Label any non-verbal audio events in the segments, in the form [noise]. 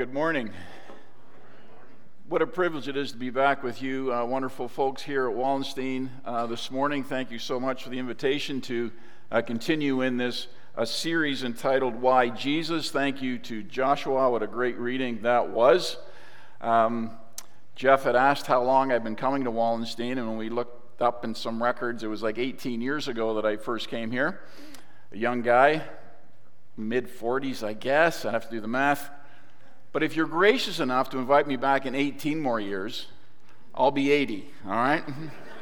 Good morning. What a privilege it is to be back with you, uh, wonderful folks here at Wallenstein uh, this morning. Thank you so much for the invitation to uh, continue in this uh, series entitled Why Jesus. Thank you to Joshua. What a great reading that was. Um, Jeff had asked how long I've been coming to Wallenstein, and when we looked up in some records, it was like 18 years ago that I first came here. A young guy, mid 40s, I guess. I have to do the math. But if you're gracious enough to invite me back in 18 more years, I'll be 80, all right?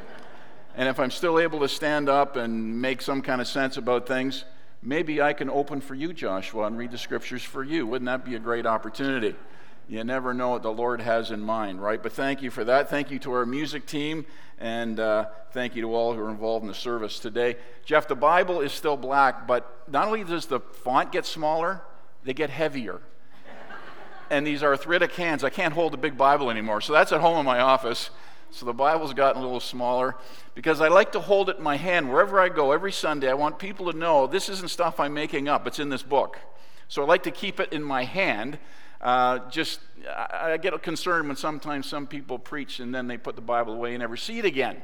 [laughs] and if I'm still able to stand up and make some kind of sense about things, maybe I can open for you, Joshua, and read the scriptures for you. Wouldn't that be a great opportunity? You never know what the Lord has in mind, right? But thank you for that. Thank you to our music team, and uh, thank you to all who are involved in the service today. Jeff, the Bible is still black, but not only does the font get smaller, they get heavier and these arthritic hands. I can't hold a big Bible anymore. So that's at home in my office. So the Bible's gotten a little smaller because I like to hold it in my hand wherever I go every Sunday. I want people to know this isn't stuff I'm making up, it's in this book. So I like to keep it in my hand. Uh, just, I, I get concerned when sometimes some people preach and then they put the Bible away and never see it again.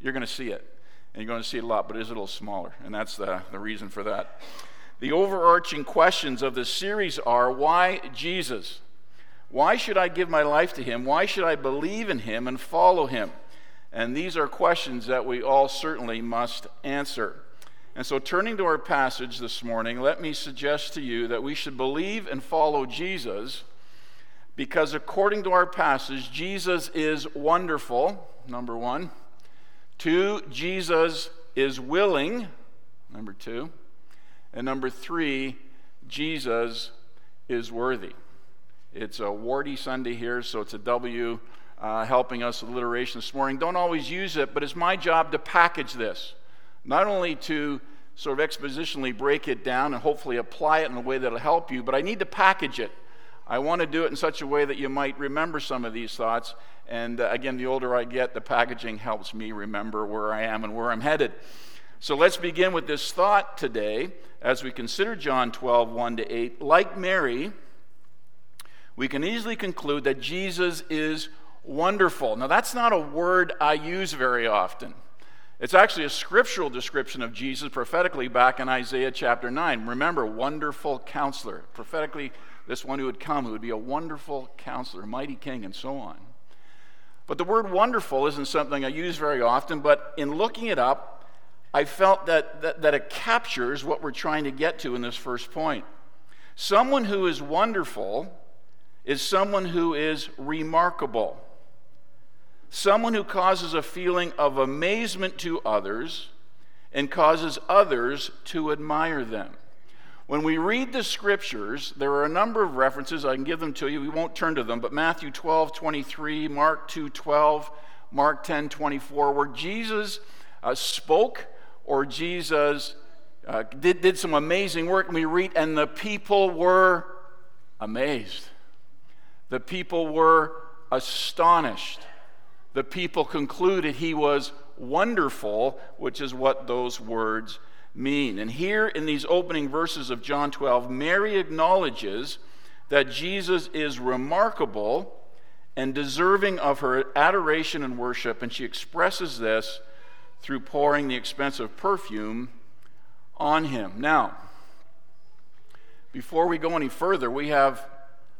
You're going to see it. And you're going to see it a lot, but it is a little smaller. And that's the, the reason for that. The overarching questions of this series are why Jesus? Why should I give my life to him? Why should I believe in him and follow him? And these are questions that we all certainly must answer. And so, turning to our passage this morning, let me suggest to you that we should believe and follow Jesus because, according to our passage, Jesus is wonderful, number one. Two, Jesus is willing, number two. And number three, Jesus is worthy. It's a Wardy Sunday here, so it's a W uh, helping us with alliteration this morning. Don't always use it, but it's my job to package this, not only to sort of expositionally break it down and hopefully apply it in a way that'll help you, but I need to package it. I want to do it in such a way that you might remember some of these thoughts. And uh, again, the older I get, the packaging helps me remember where I am and where I'm headed. So let's begin with this thought today as we consider John 12, 1 to 8. Like Mary, we can easily conclude that Jesus is wonderful. Now, that's not a word I use very often. It's actually a scriptural description of Jesus prophetically back in Isaiah chapter 9. Remember, wonderful counselor. Prophetically, this one who would come, who would be a wonderful counselor, mighty king, and so on. But the word wonderful isn't something I use very often, but in looking it up, I felt that, that, that it captures what we're trying to get to in this first point. Someone who is wonderful is someone who is remarkable. Someone who causes a feeling of amazement to others and causes others to admire them. When we read the scriptures, there are a number of references. I can give them to you. We won't turn to them, but Matthew 12, 23, Mark 2, 12, Mark 10, 24, where Jesus uh, spoke or Jesus uh, did, did some amazing work, and we read, and the people were amazed. The people were astonished. The people concluded he was wonderful, which is what those words mean. And here in these opening verses of John 12, Mary acknowledges that Jesus is remarkable and deserving of her adoration and worship, and she expresses this through pouring the expensive perfume on him. Now, before we go any further, we have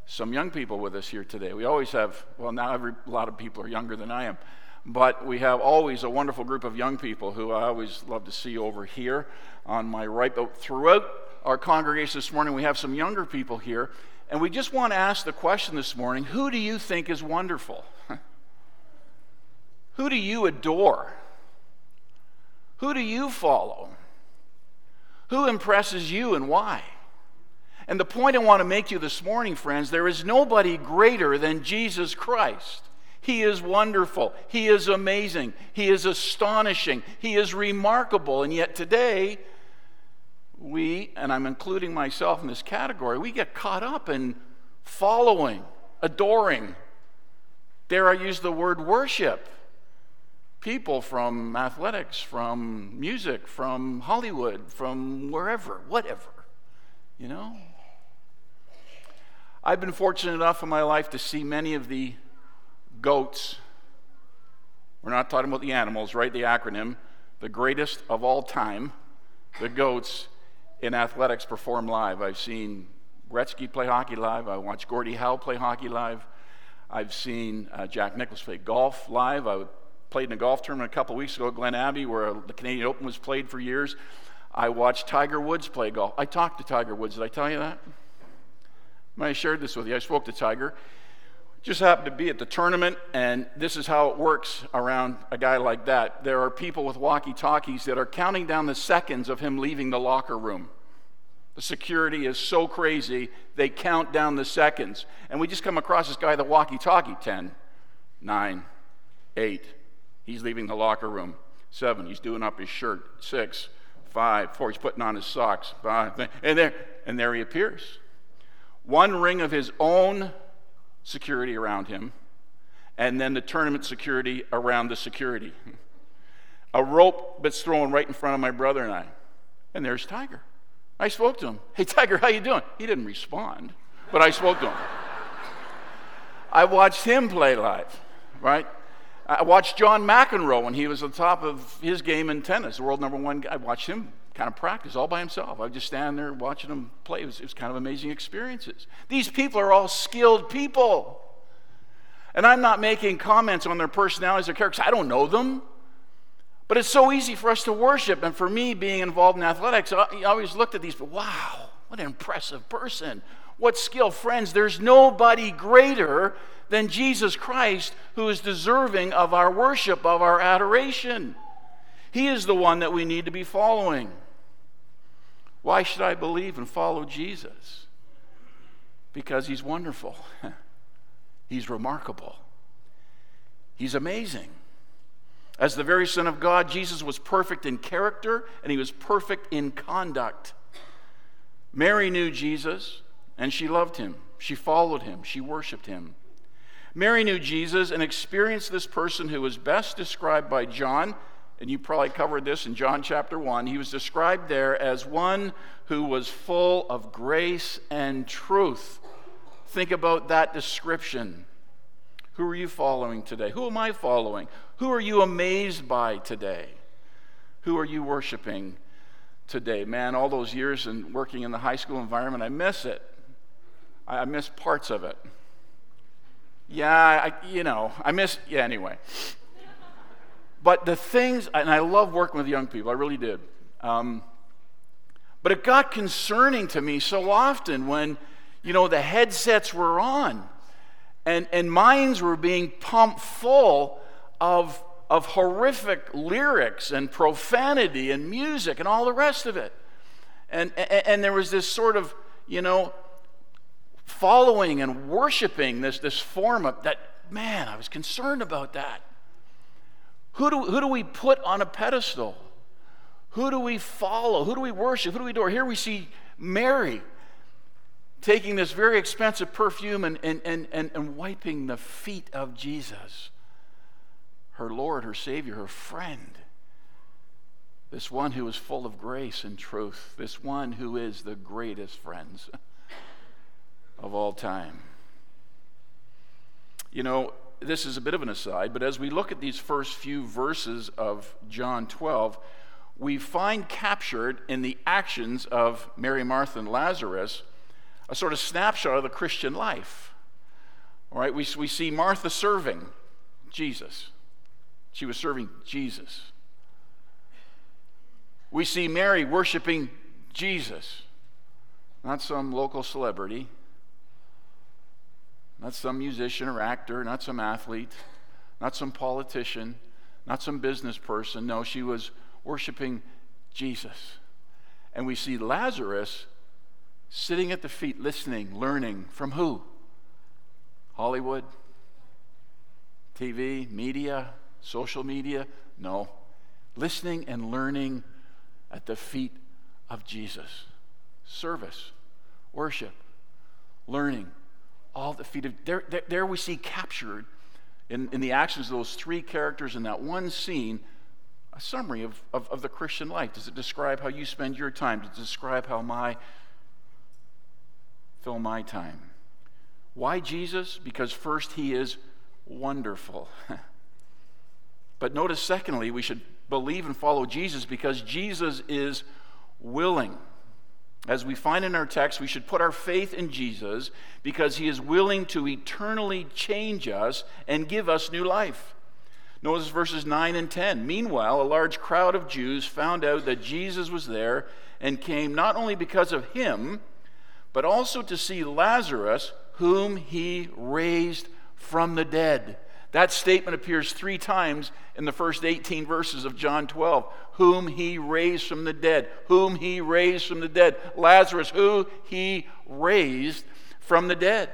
some young people with us here today. We always have, well, now every, a lot of people are younger than I am, but we have always a wonderful group of young people who I always love to see over here on my right. But throughout our congregation this morning, we have some younger people here, and we just want to ask the question this morning who do you think is wonderful? [laughs] who do you adore? Who do you follow? Who impresses you and why? And the point I want to make to you this morning, friends, there is nobody greater than Jesus Christ. He is wonderful. He is amazing. He is astonishing. He is remarkable. And yet today, we, and I'm including myself in this category, we get caught up in following, adoring. Dare I use the word worship? People from athletics, from music, from Hollywood, from wherever, whatever, you know? I've been fortunate enough in my life to see many of the goats. We're not talking about the animals, right? The acronym. The greatest of all time, the goats in athletics perform live. I've seen Gretzky play hockey live. I watched Gordie Howe play hockey live. I've seen uh, Jack Nicklaus play golf live. I played in a golf tournament a couple weeks ago at Glen Abbey, where the Canadian Open was played for years. I watched Tiger Woods play golf. I talked to Tiger Woods. Did I tell you that? I shared this with you. I spoke to Tiger. Just happened to be at the tournament, and this is how it works around a guy like that. There are people with walkie talkies that are counting down the seconds of him leaving the locker room. The security is so crazy, they count down the seconds. And we just come across this guy, the walkie talkie 10, 9, 8. He's leaving the locker room. 7. He's doing up his shirt. 6, 5, 4. He's putting on his socks. Five, and there, and there he appears. One ring of his own security around him, and then the tournament security around the security. A rope that's thrown right in front of my brother and I. And there's Tiger. I spoke to him. Hey, Tiger, how you doing? He didn't respond, but I spoke to him. I watched him play live, right? I watched John McEnroe when he was at the top of his game in tennis, the world number one guy. I watched him kind of practice all by himself. I would just stand there watching him play. It was, it was kind of amazing experiences. These people are all skilled people. And I'm not making comments on their personalities or characters. I don't know them. But it's so easy for us to worship. And for me, being involved in athletics, I always looked at these, wow, what an impressive person. What skill. Friends, there's nobody greater than Jesus Christ who is deserving of our worship, of our adoration. He is the one that we need to be following. Why should I believe and follow Jesus? Because he's wonderful, [laughs] he's remarkable, he's amazing. As the very Son of God, Jesus was perfect in character and he was perfect in conduct. Mary knew Jesus and she loved him. She followed him. She worshiped him. Mary knew Jesus and experienced this person who was best described by John, and you probably covered this in John chapter 1. He was described there as one who was full of grace and truth. Think about that description. Who are you following today? Who am I following? Who are you amazed by today? Who are you worshiping today? Man, all those years in working in the high school environment, I miss it. I miss parts of it. Yeah, I, you know, I miss, yeah, anyway. But the things, and I love working with young people, I really did. Um, but it got concerning to me so often when, you know, the headsets were on and, and minds were being pumped full of, of horrific lyrics and profanity and music and all the rest of it. And, and, and there was this sort of, you know, following and worshiping this, this form of that, man, I was concerned about that. Who do, who do we put on a pedestal? Who do we follow? Who do we worship? Who do we adore? Here we see Mary taking this very expensive perfume and, and, and, and, and wiping the feet of Jesus, her Lord, her Savior, her friend. This one who is full of grace and truth, this one who is the greatest friends [laughs] of all time. You know, this is a bit of an aside, but as we look at these first few verses of John 12, we find captured in the actions of Mary, Martha, and Lazarus a sort of snapshot of the Christian life. All right, we, we see Martha serving Jesus. She was serving Jesus. We see Mary worshiping Jesus, not some local celebrity, not some musician or actor, not some athlete, not some politician, not some business person. No, she was worshiping Jesus. And we see Lazarus sitting at the feet, listening, learning from who? Hollywood? TV? Media? Social media? No. Listening and learning at the feet of Jesus. Service, worship, learning, all the feet of. There, there, there we see captured in, in the actions of those three characters in that one scene a summary of, of, of the Christian life. Does it describe how you spend your time? Does it describe how my fill my time. Why Jesus? Because first, he is wonderful. [laughs] but notice, secondly, we should believe and follow Jesus because Jesus is willing. As we find in our text, we should put our faith in Jesus because he is willing to eternally change us and give us new life. Notice verses 9 and 10. Meanwhile, a large crowd of Jews found out that Jesus was there and came not only because of him, but also to see Lazarus, whom he raised from the dead. That statement appears three times in the first 18 verses of John 12. Whom he raised from the dead. Whom he raised from the dead. Lazarus, who he raised from the dead.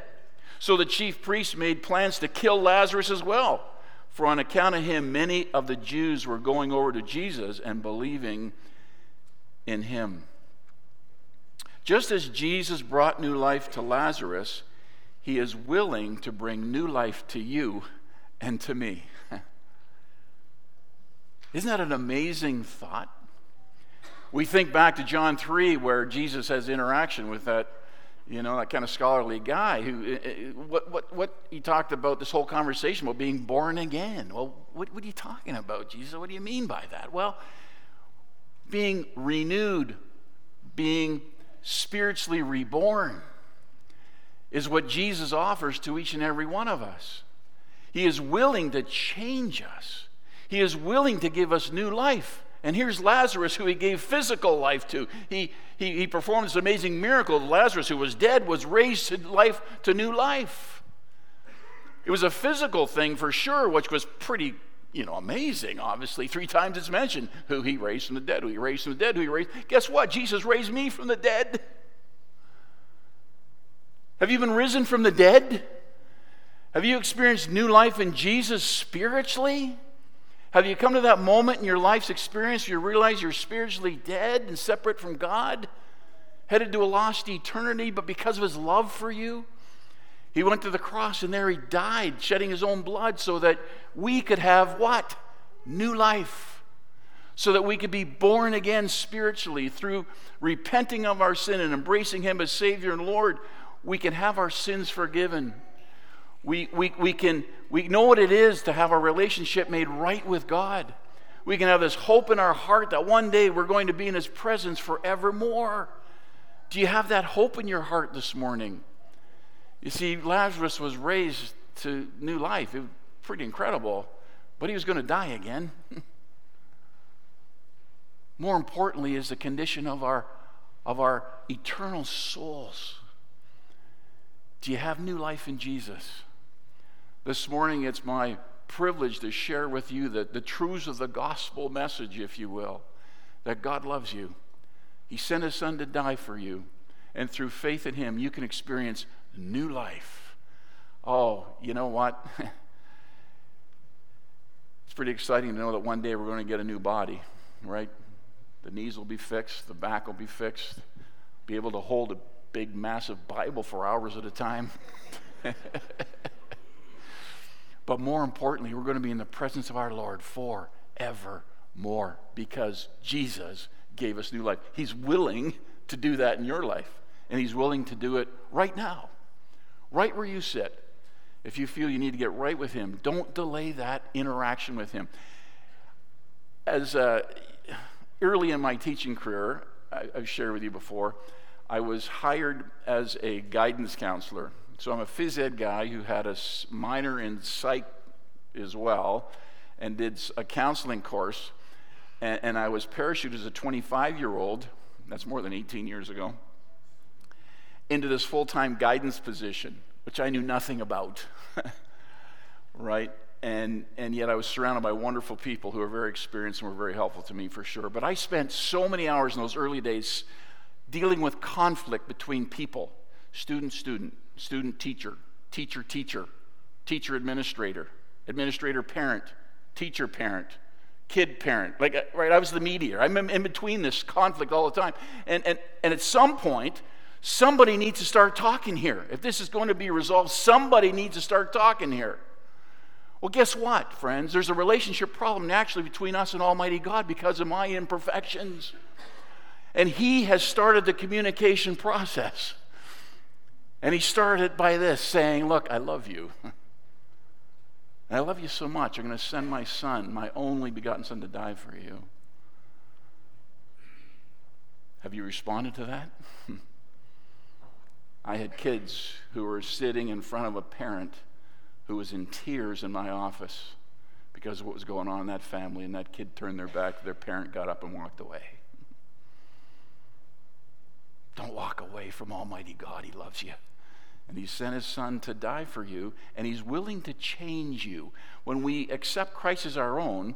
So the chief priests made plans to kill Lazarus as well. For on account of him, many of the Jews were going over to Jesus and believing in him. Just as Jesus brought new life to Lazarus, he is willing to bring new life to you and to me. [laughs] Isn't that an amazing thought? We think back to John 3, where Jesus has interaction with that, you know, that kind of scholarly guy who, eh, eh, what, what, what he talked about this whole conversation about being born again. Well, what, what are you talking about, Jesus? What do you mean by that? Well, being renewed, being spiritually reborn is what Jesus offers to each and every one of us. He is willing to change us, He is willing to give us new life. And here's Lazarus, who he gave physical life to. He, he, he performed this amazing miracle. Lazarus, who was dead, was raised to life to new life. It was a physical thing for sure, which was pretty, you know, amazing, obviously. Three times it's mentioned who he raised from the dead, who he raised from the dead, who he raised. Guess what? Jesus raised me from the dead. Have you been risen from the dead? Have you experienced new life in Jesus spiritually? Have you come to that moment in your life's experience where you realize you're spiritually dead and separate from God, headed to a lost eternity, but because of his love for you, he went to the cross and there he died, shedding his own blood so that we could have what? New life. So that we could be born again spiritually through repenting of our sin and embracing him as Savior and Lord we can have our sins forgiven. We, we, we can we know what it is to have our relationship made right with God. We can have this hope in our heart that one day we're going to be in His presence forevermore. Do you have that hope in your heart this morning? You see, Lazarus was raised to new life. It was pretty incredible, but he was going to die again. [laughs] More importantly, is the condition of our, of our eternal souls. Do you have new life in Jesus? This morning, it's my privilege to share with you the, the truths of the gospel message, if you will, that God loves you. He sent his son to die for you. And through faith in him, you can experience new life. Oh, you know what? [laughs] it's pretty exciting to know that one day we're going to get a new body, right? The knees will be fixed, the back will be fixed, be able to hold a big, massive Bible for hours at a time. [laughs] but more importantly, we're going to be in the presence of our Lord forevermore because Jesus gave us new life. He's willing to do that in your life, and He's willing to do it right now, right where you sit. If you feel you need to get right with Him, don't delay that interaction with Him. As uh, early in my teaching career, I, I've shared with you before, I was hired as a guidance counselor. So I'm a phys ed guy who had a minor in psych as well and did a counseling course. And, and I was parachuted as a 25 year old, that's more than 18 years ago, into this full time guidance position, which I knew nothing about. [laughs] right? And, and yet I was surrounded by wonderful people who were very experienced and were very helpful to me for sure. But I spent so many hours in those early days dealing with conflict between people student, student, student, teacher, teacher, teacher, teacher, administrator, administrator, parent, teacher, parent, kid, parent. Like, uh, right, I was the mediator. I'm in between this conflict all the time. And, and, and at some point, somebody needs to start talking here. If this is going to be resolved, somebody needs to start talking here. Well, guess what, friends? There's a relationship problem naturally between us and Almighty God because of my imperfections. And he has started the communication process. And he started by this saying, Look, I love you. And [laughs] I love you so much. I'm going to send my son, my only begotten son, to die for you. Have you responded to that? [laughs] I had kids who were sitting in front of a parent who was in tears in my office because of what was going on in that family, and that kid turned their back, their parent got up and walked away. [laughs] Don't walk away from Almighty God. He loves you. And He sent His Son to die for you, and He's willing to change you. When we accept Christ as our own,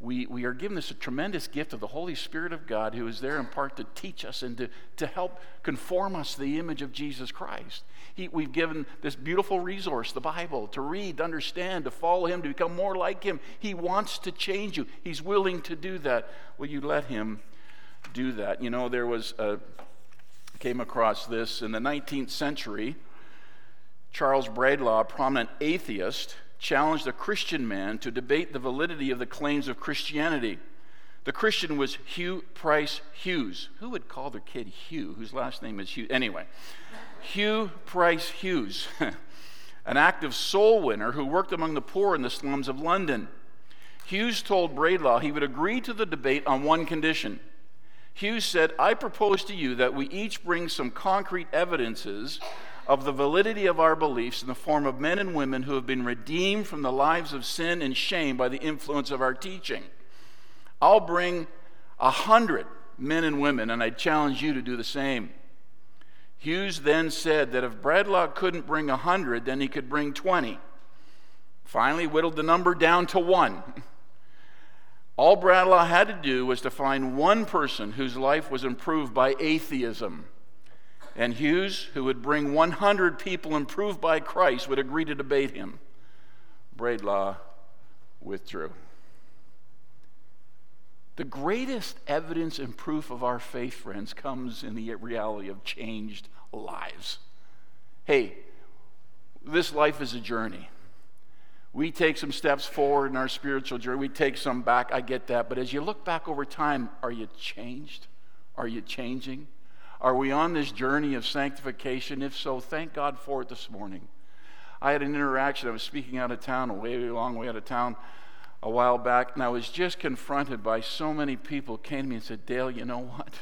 we, we are given this a tremendous gift of the Holy Spirit of God who is there in part to teach us and to, to help conform us to the image of Jesus Christ. He, we've given this beautiful resource, the Bible, to read, to understand, to follow Him, to become more like Him. He wants to change you, He's willing to do that. Will you let Him do that? You know, there was a, came across this in the 19th century. Charles Bradlaugh, a prominent atheist, challenged a Christian man to debate the validity of the claims of Christianity. The Christian was Hugh Price Hughes. Who would call their kid Hugh, whose last name is Hugh? Anyway, Hugh Price Hughes, [laughs] an active soul winner who worked among the poor in the slums of London. Hughes told Bradlaugh he would agree to the debate on one condition. Hughes said, I propose to you that we each bring some concrete evidences of the validity of our beliefs in the form of men and women who have been redeemed from the lives of sin and shame by the influence of our teaching. I'll bring a hundred men and women, and I challenge you to do the same. Hughes then said that if Bradlaugh couldn't bring a hundred, then he could bring 20. Finally, whittled the number down to one. [laughs] All Bradlaugh had to do was to find one person whose life was improved by atheism and Hughes, who would bring 100 people improved by Christ, would agree to debate him. Bradlaugh withdrew. The greatest evidence and proof of our faith, friends, comes in the reality of changed lives. Hey, this life is a journey. We take some steps forward in our spiritual journey, we take some back. I get that. But as you look back over time, are you changed? Are you changing? Are we on this journey of sanctification? If so, thank God for it this morning. I had an interaction. I was speaking out of town, a way, long way out of town, a while back, and I was just confronted by so many people came to me and said, Dale, you know what?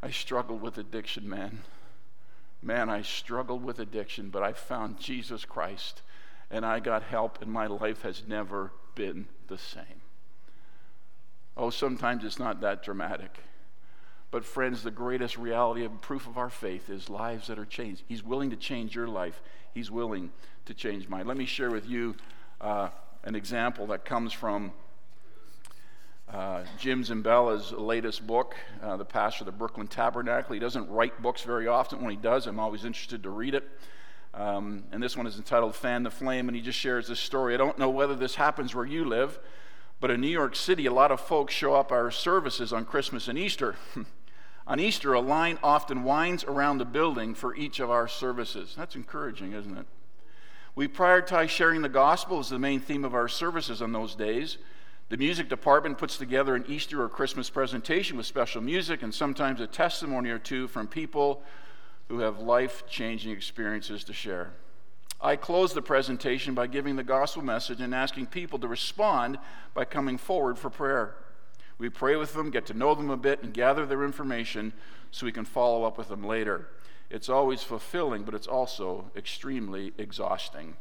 I struggled with addiction, man. Man, I struggled with addiction, but I found Jesus Christ and I got help, and my life has never been the same. Oh, sometimes it's not that dramatic. But, friends, the greatest reality and proof of our faith is lives that are changed. He's willing to change your life, He's willing to change mine. Let me share with you uh, an example that comes from uh, Jim Cymbala's latest book, uh, The Pastor of the Brooklyn Tabernacle. He doesn't write books very often. When he does, I'm always interested to read it. Um, and this one is entitled Fan the Flame, and he just shares this story. I don't know whether this happens where you live, but in New York City, a lot of folks show up our services on Christmas and Easter. [laughs] On Easter, a line often winds around the building for each of our services. That's encouraging, isn't it? We prioritize sharing the gospel as the main theme of our services on those days. The music department puts together an Easter or Christmas presentation with special music and sometimes a testimony or two from people who have life changing experiences to share. I close the presentation by giving the gospel message and asking people to respond by coming forward for prayer. We pray with them, get to know them a bit, and gather their information so we can follow up with them later. It's always fulfilling, but it's also extremely exhausting.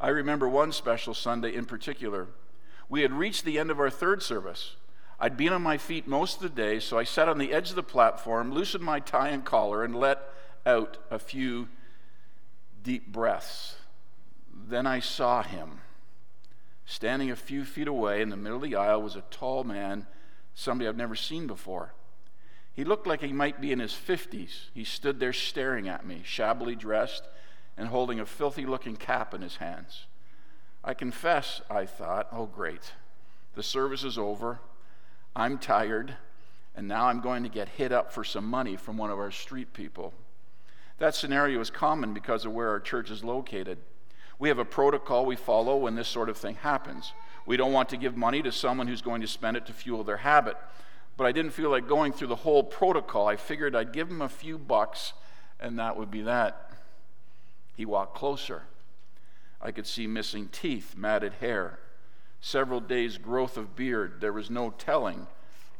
I remember one special Sunday in particular. We had reached the end of our third service. I'd been on my feet most of the day, so I sat on the edge of the platform, loosened my tie and collar, and let out a few deep breaths. Then I saw him. Standing a few feet away in the middle of the aisle was a tall man, somebody I've never seen before. He looked like he might be in his 50s. He stood there staring at me, shabbily dressed and holding a filthy looking cap in his hands. I confess, I thought, oh, great. The service is over. I'm tired. And now I'm going to get hit up for some money from one of our street people. That scenario is common because of where our church is located. We have a protocol we follow when this sort of thing happens. We don't want to give money to someone who's going to spend it to fuel their habit. But I didn't feel like going through the whole protocol. I figured I'd give him a few bucks and that would be that. He walked closer. I could see missing teeth, matted hair, several days' growth of beard. There was no telling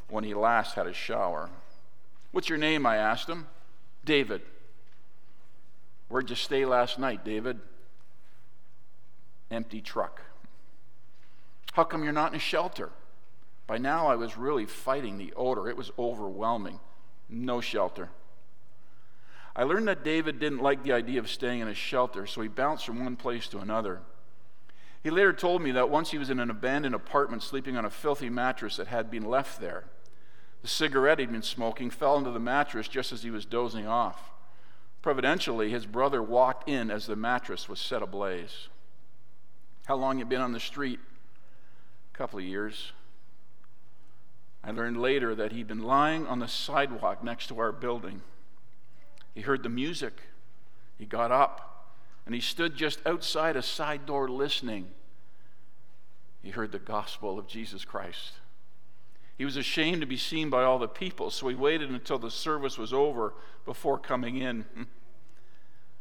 when he last had a shower. What's your name? I asked him. David. Where'd you stay last night, David? Empty truck. How come you're not in a shelter? By now, I was really fighting the odor. It was overwhelming. No shelter. I learned that David didn't like the idea of staying in a shelter, so he bounced from one place to another. He later told me that once he was in an abandoned apartment sleeping on a filthy mattress that had been left there. The cigarette he'd been smoking fell into the mattress just as he was dozing off. Providentially, his brother walked in as the mattress was set ablaze. How long you been on the street? A couple of years. I learned later that he'd been lying on the sidewalk next to our building. He heard the music. He got up and he stood just outside a side door listening. He heard the gospel of Jesus Christ. He was ashamed to be seen by all the people, so he waited until the service was over before coming in. [laughs]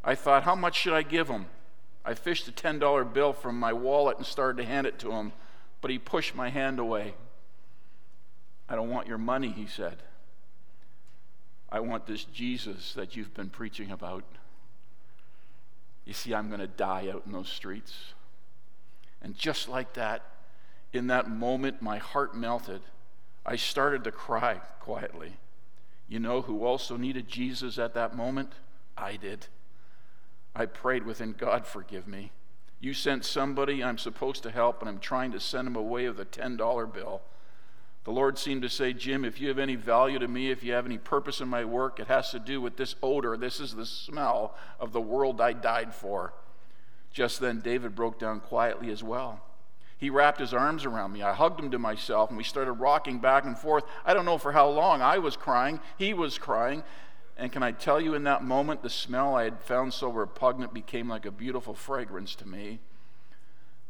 I thought, how much should I give him? I fished a $10 bill from my wallet and started to hand it to him, but he pushed my hand away. I don't want your money, he said. I want this Jesus that you've been preaching about. You see, I'm going to die out in those streets. And just like that, in that moment, my heart melted. I started to cry quietly. You know who also needed Jesus at that moment? I did. I prayed within God, forgive me. You sent somebody I'm supposed to help, and I'm trying to send him away with a $10 bill. The Lord seemed to say, Jim, if you have any value to me, if you have any purpose in my work, it has to do with this odor. This is the smell of the world I died for. Just then, David broke down quietly as well. He wrapped his arms around me. I hugged him to myself, and we started rocking back and forth. I don't know for how long. I was crying, he was crying. And can I tell you, in that moment, the smell I had found so repugnant became like a beautiful fragrance to me.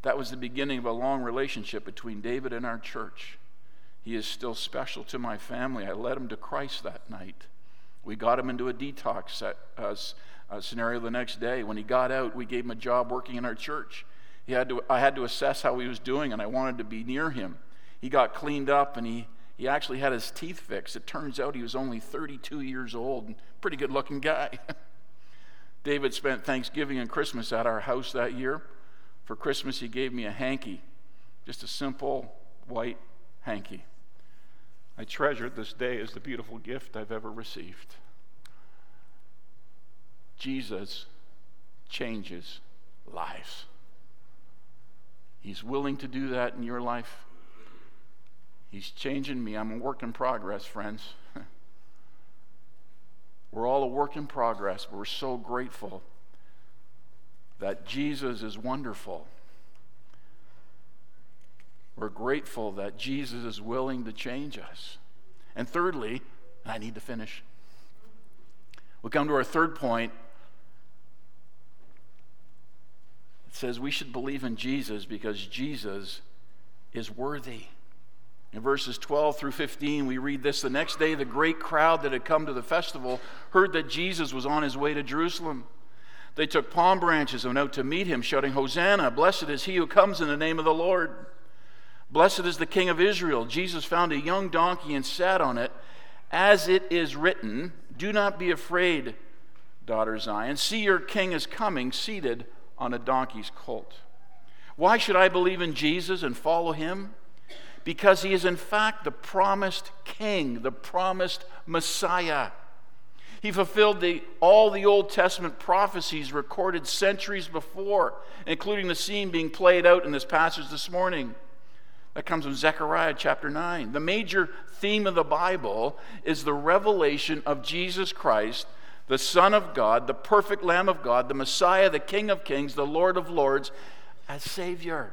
That was the beginning of a long relationship between David and our church. He is still special to my family. I led him to Christ that night. We got him into a detox uh, uh, scenario the next day. When he got out, we gave him a job working in our church. He had to, I had to assess how he was doing, and I wanted to be near him. He got cleaned up, and he, he actually had his teeth fixed. It turns out he was only 32 years old and pretty good looking guy. [laughs] David spent Thanksgiving and Christmas at our house that year. For Christmas, he gave me a hanky, just a simple white hanky. I treasure this day as the beautiful gift I've ever received. Jesus changes lives. He's willing to do that in your life. He's changing me. I'm a work in progress, friends. [laughs] we're all a work in progress, but we're so grateful that Jesus is wonderful we're grateful that Jesus is willing to change us. And thirdly, I need to finish. We come to our third point. It says we should believe in Jesus because Jesus is worthy. In verses 12 through 15, we read this The next day, the great crowd that had come to the festival heard that Jesus was on his way to Jerusalem. They took palm branches and went out to meet him, shouting, Hosanna! Blessed is he who comes in the name of the Lord. Blessed is the King of Israel. Jesus found a young donkey and sat on it. As it is written, Do not be afraid, daughter Zion. See, your king is coming, seated on a donkey's colt. Why should I believe in Jesus and follow him? Because he is, in fact, the promised king, the promised Messiah. He fulfilled the, all the Old Testament prophecies recorded centuries before, including the scene being played out in this passage this morning. That comes from Zechariah chapter 9. The major theme of the Bible is the revelation of Jesus Christ, the Son of God, the perfect Lamb of God, the Messiah, the King of Kings, the Lord of Lords, as Savior.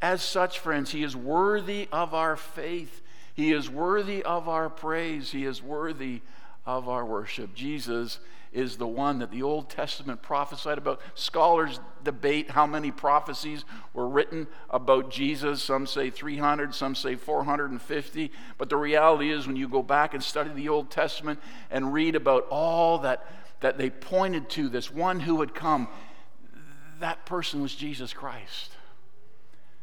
As such, friends, He is worthy of our faith. He is worthy of our praise. He is worthy of our worship. Jesus is the one that the Old Testament prophesied about. Scholars debate how many prophecies were written about Jesus. Some say 300, some say 450. But the reality is, when you go back and study the Old Testament and read about all that, that they pointed to, this one who would come, that person was Jesus Christ.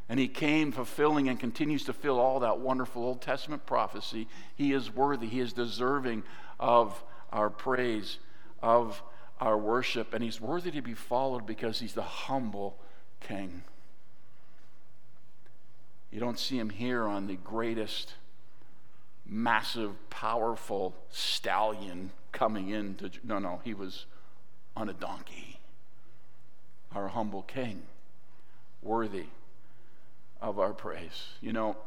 And he came fulfilling and continues to fill all that wonderful Old Testament prophecy. He is worthy, he is deserving of our praise, of our worship, and he's worthy to be followed because he's the humble king. You don't see him here on the greatest, massive, powerful stallion coming in to. No, no, he was on a donkey. Our humble king, worthy of our praise. You know,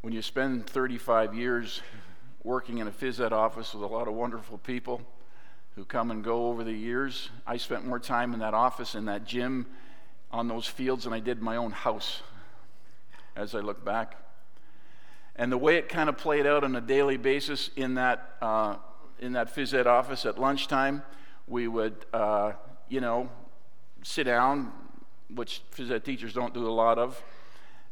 when you spend 35 years working in a phys ed office with a lot of wonderful people who come and go over the years, I spent more time in that office, in that gym, on those fields than I did my own house as I look back. And the way it kind of played out on a daily basis in that, uh, in that phys ed office at lunchtime, we would, uh, you know, sit down, which phys ed teachers don't do a lot of.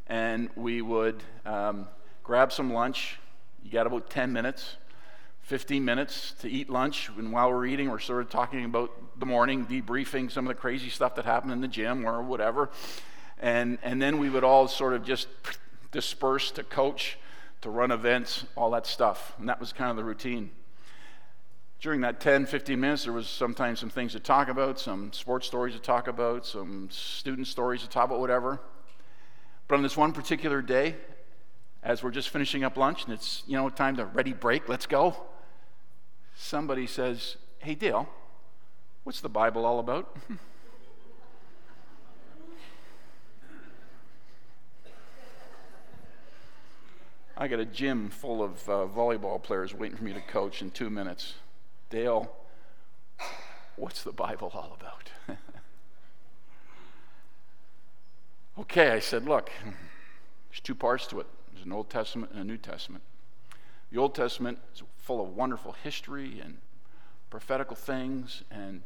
And we would um, grab some lunch. You got about 10 minutes, 15 minutes to eat lunch. And while we're eating, we're sort of talking about the morning, debriefing some of the crazy stuff that happened in the gym or whatever. And, and then we would all sort of just disperse to coach, to run events, all that stuff. And that was kind of the routine during that 10, 15 minutes, there was sometimes some things to talk about, some sports stories to talk about, some student stories to talk about, whatever. But on this one particular day, as we're just finishing up lunch and it's, you know, time to ready break, let's go, somebody says, Hey, Dale, what's the Bible all about? [laughs] I got a gym full of uh, volleyball players waiting for me to coach in two minutes. Dale, what's the Bible all about? [laughs] okay, I said, look, there's two parts to it an Old Testament and a New Testament. The Old Testament is full of wonderful history and prophetical things, and,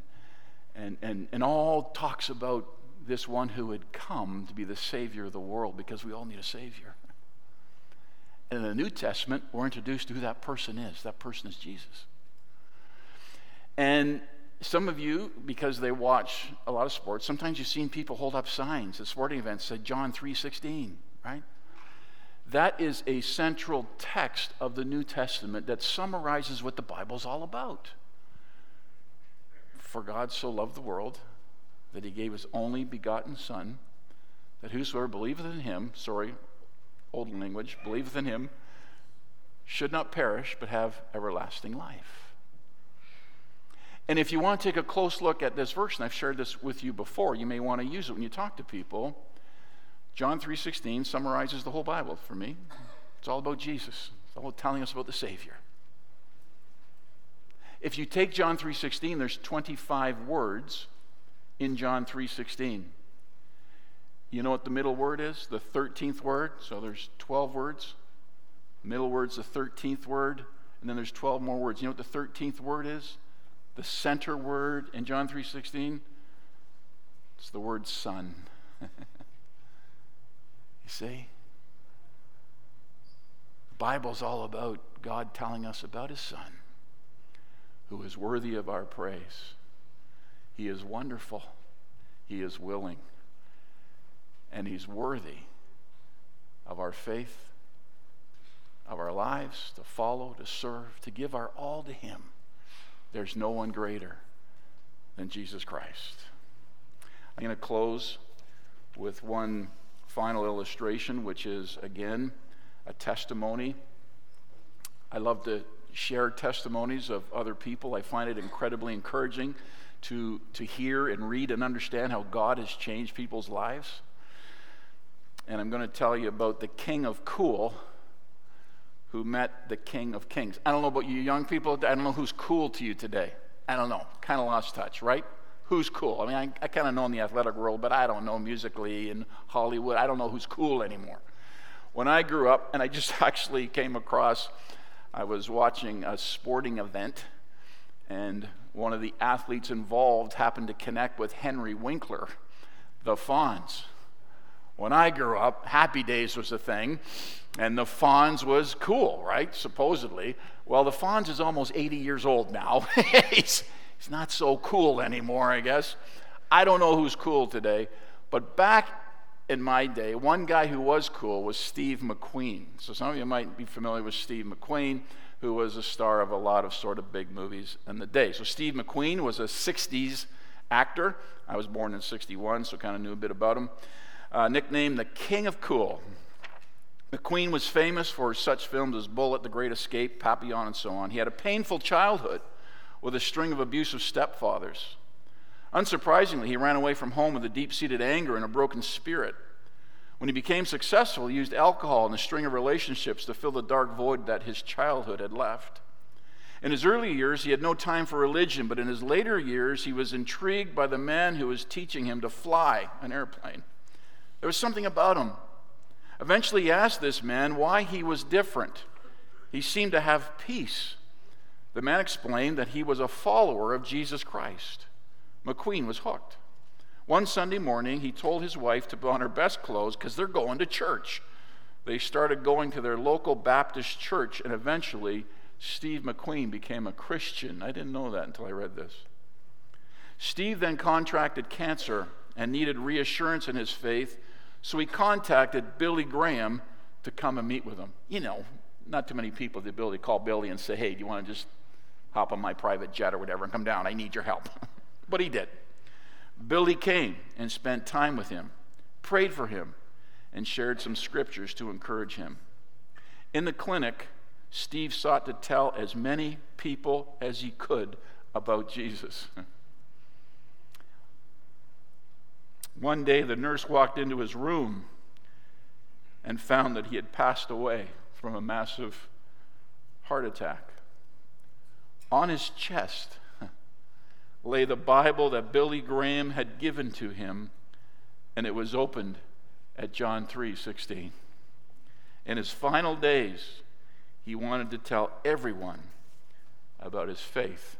and, and, and all talks about this one who had come to be the Savior of the world because we all need a Savior. And in the New Testament, we're introduced to who that person is. That person is Jesus. And some of you, because they watch a lot of sports, sometimes you've seen people hold up signs at sporting events that John 3.16, right? That is a central text of the New Testament that summarizes what the Bible's all about. For God so loved the world that he gave his only begotten Son, that whosoever believeth in him, sorry, old language, believeth in him, should not perish, but have everlasting life. And if you want to take a close look at this verse, and I've shared this with you before, you may want to use it when you talk to people. John 3:16 summarizes the whole Bible for me. It's all about Jesus. It's all about telling us about the Savior. If you take John 3:16, there's 25 words in John 3:16. You know what the middle word is? The 13th word. So there's 12 words. Middle word's the 13th word, and then there's 12 more words. You know what the 13th word is? the center word in John 3:16 it's the word son. [laughs] you see? The Bible's all about God telling us about his son who is worthy of our praise. He is wonderful. He is willing. And he's worthy of our faith, of our lives, to follow, to serve, to give our all to him. There's no one greater than Jesus Christ. I'm going to close with one final illustration, which is, again, a testimony. I love to share testimonies of other people. I find it incredibly encouraging to, to hear and read and understand how God has changed people's lives. And I'm going to tell you about the king of cool who met the King of Kings. I don't know about you young people. I don't know who's cool to you today. I don't know. Kind of lost touch, right? Who's cool? I mean, I, I kind of know in the athletic world, but I don't know musically in Hollywood. I don't know who's cool anymore. When I grew up, and I just [laughs] actually came across, I was watching a sporting event, and one of the athletes involved happened to connect with Henry Winkler, the Fonz. When I grew up, Happy Days was a thing, and the Fonz was cool, right? Supposedly. Well, the Fonz is almost 80 years old now. [laughs] he's, he's not so cool anymore, I guess. I don't know who's cool today, but back in my day, one guy who was cool was Steve McQueen. So some of you might be familiar with Steve McQueen, who was a star of a lot of sort of big movies in the day. So Steve McQueen was a 60s actor. I was born in 61, so kind of knew a bit about him uh, nicknamed the King of Cool. McQueen was famous for such films as Bullitt, The Great Escape, Papillon, and so on. He had a painful childhood with a string of abusive stepfathers. Unsurprisingly, he ran away from home with a deep seated anger and a broken spirit. When he became successful, he used alcohol and a string of relationships to fill the dark void that his childhood had left. In his early years, he had no time for religion, but in his later years, he was intrigued by the man who was teaching him to fly an airplane. There was something about him. Eventually, he asked this man why he was different. He seemed to have peace. The man explained that he was a follower of Jesus Christ. McQueen was hooked. One Sunday morning, he told his wife to put on her best clothes because they're going to church. They started going to their local Baptist church, and eventually, Steve McQueen became a Christian. I didn't know that until I read this. Steve then contracted cancer and needed reassurance in his faith, so he contacted Billy Graham to come and meet with him. You know, not too many people have the ability to call Billy and say, hey, do you want to just hop on my private jet or whatever and come down? I need your help. [laughs] but he did. Billy came and spent time with him, prayed for him, and shared some scriptures to encourage him. In the clinic, Steve sought to tell as many people as he could about Jesus. [laughs] One day, the nurse walked into his room and found that he had passed away from a massive heart attack. On his chest lay the Bible that Billy Graham had given to him, and it was opened at John 3:16. In his final days, he wanted to tell everyone about his faith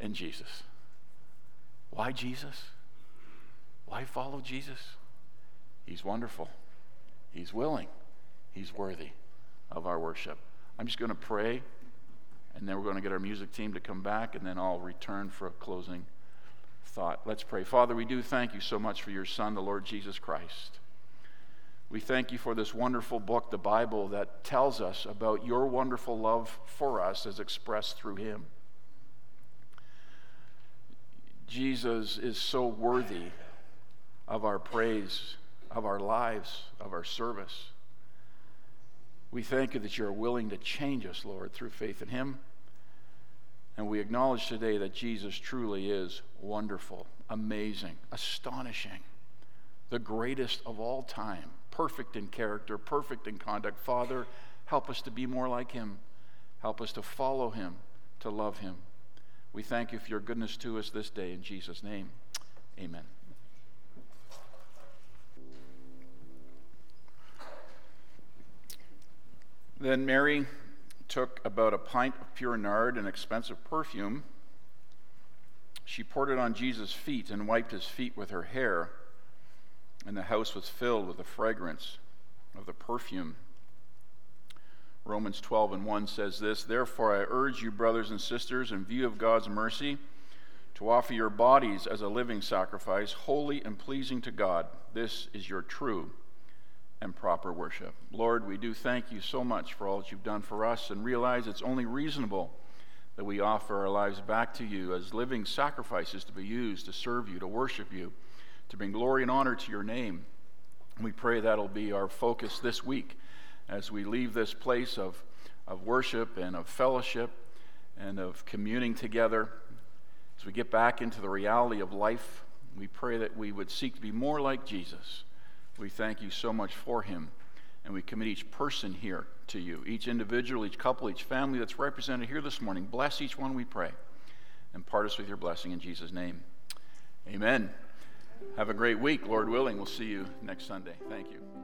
in Jesus. Why Jesus? Why follow Jesus? He's wonderful. He's willing. He's worthy of our worship. I'm just going to pray, and then we're going to get our music team to come back, and then I'll return for a closing thought. Let's pray. Father, we do thank you so much for your Son, the Lord Jesus Christ. We thank you for this wonderful book, the Bible, that tells us about your wonderful love for us as expressed through him. Jesus is so worthy of our praise, of our lives, of our service. We thank you that you're willing to change us, Lord, through faith in Him. And we acknowledge today that Jesus truly is wonderful, amazing, astonishing, the greatest of all time, perfect in character, perfect in conduct. Father, help us to be more like Him. Help us to follow Him, to love Him. We thank you for your goodness to us this day. In Jesus' name, amen. Then Mary took about a pint of pure nard, an expensive perfume. She poured it on Jesus' feet and wiped his feet with her hair, and the house was filled with the fragrance of the perfume. Romans 12 and 1 says this Therefore, I urge you, brothers and sisters, in view of God's mercy, to offer your bodies as a living sacrifice, holy and pleasing to God. This is your true and proper worship. Lord, we do thank you so much for all that you've done for us and realize it's only reasonable that we offer our lives back to you as living sacrifices to be used to serve you, to worship you, to bring glory and honor to your name. We pray that'll be our focus this week as we leave this place of, of worship and of fellowship and of communing together. As we get back into the reality of life, we pray that we would seek to be more like Jesus we thank you so much for him. And we commit each person here to you, each individual, each couple, each family that's represented here this morning. Bless each one, we pray. And part us with your blessing in Jesus' name. Amen. Have a great week, Lord willing. We'll see you next Sunday. Thank you.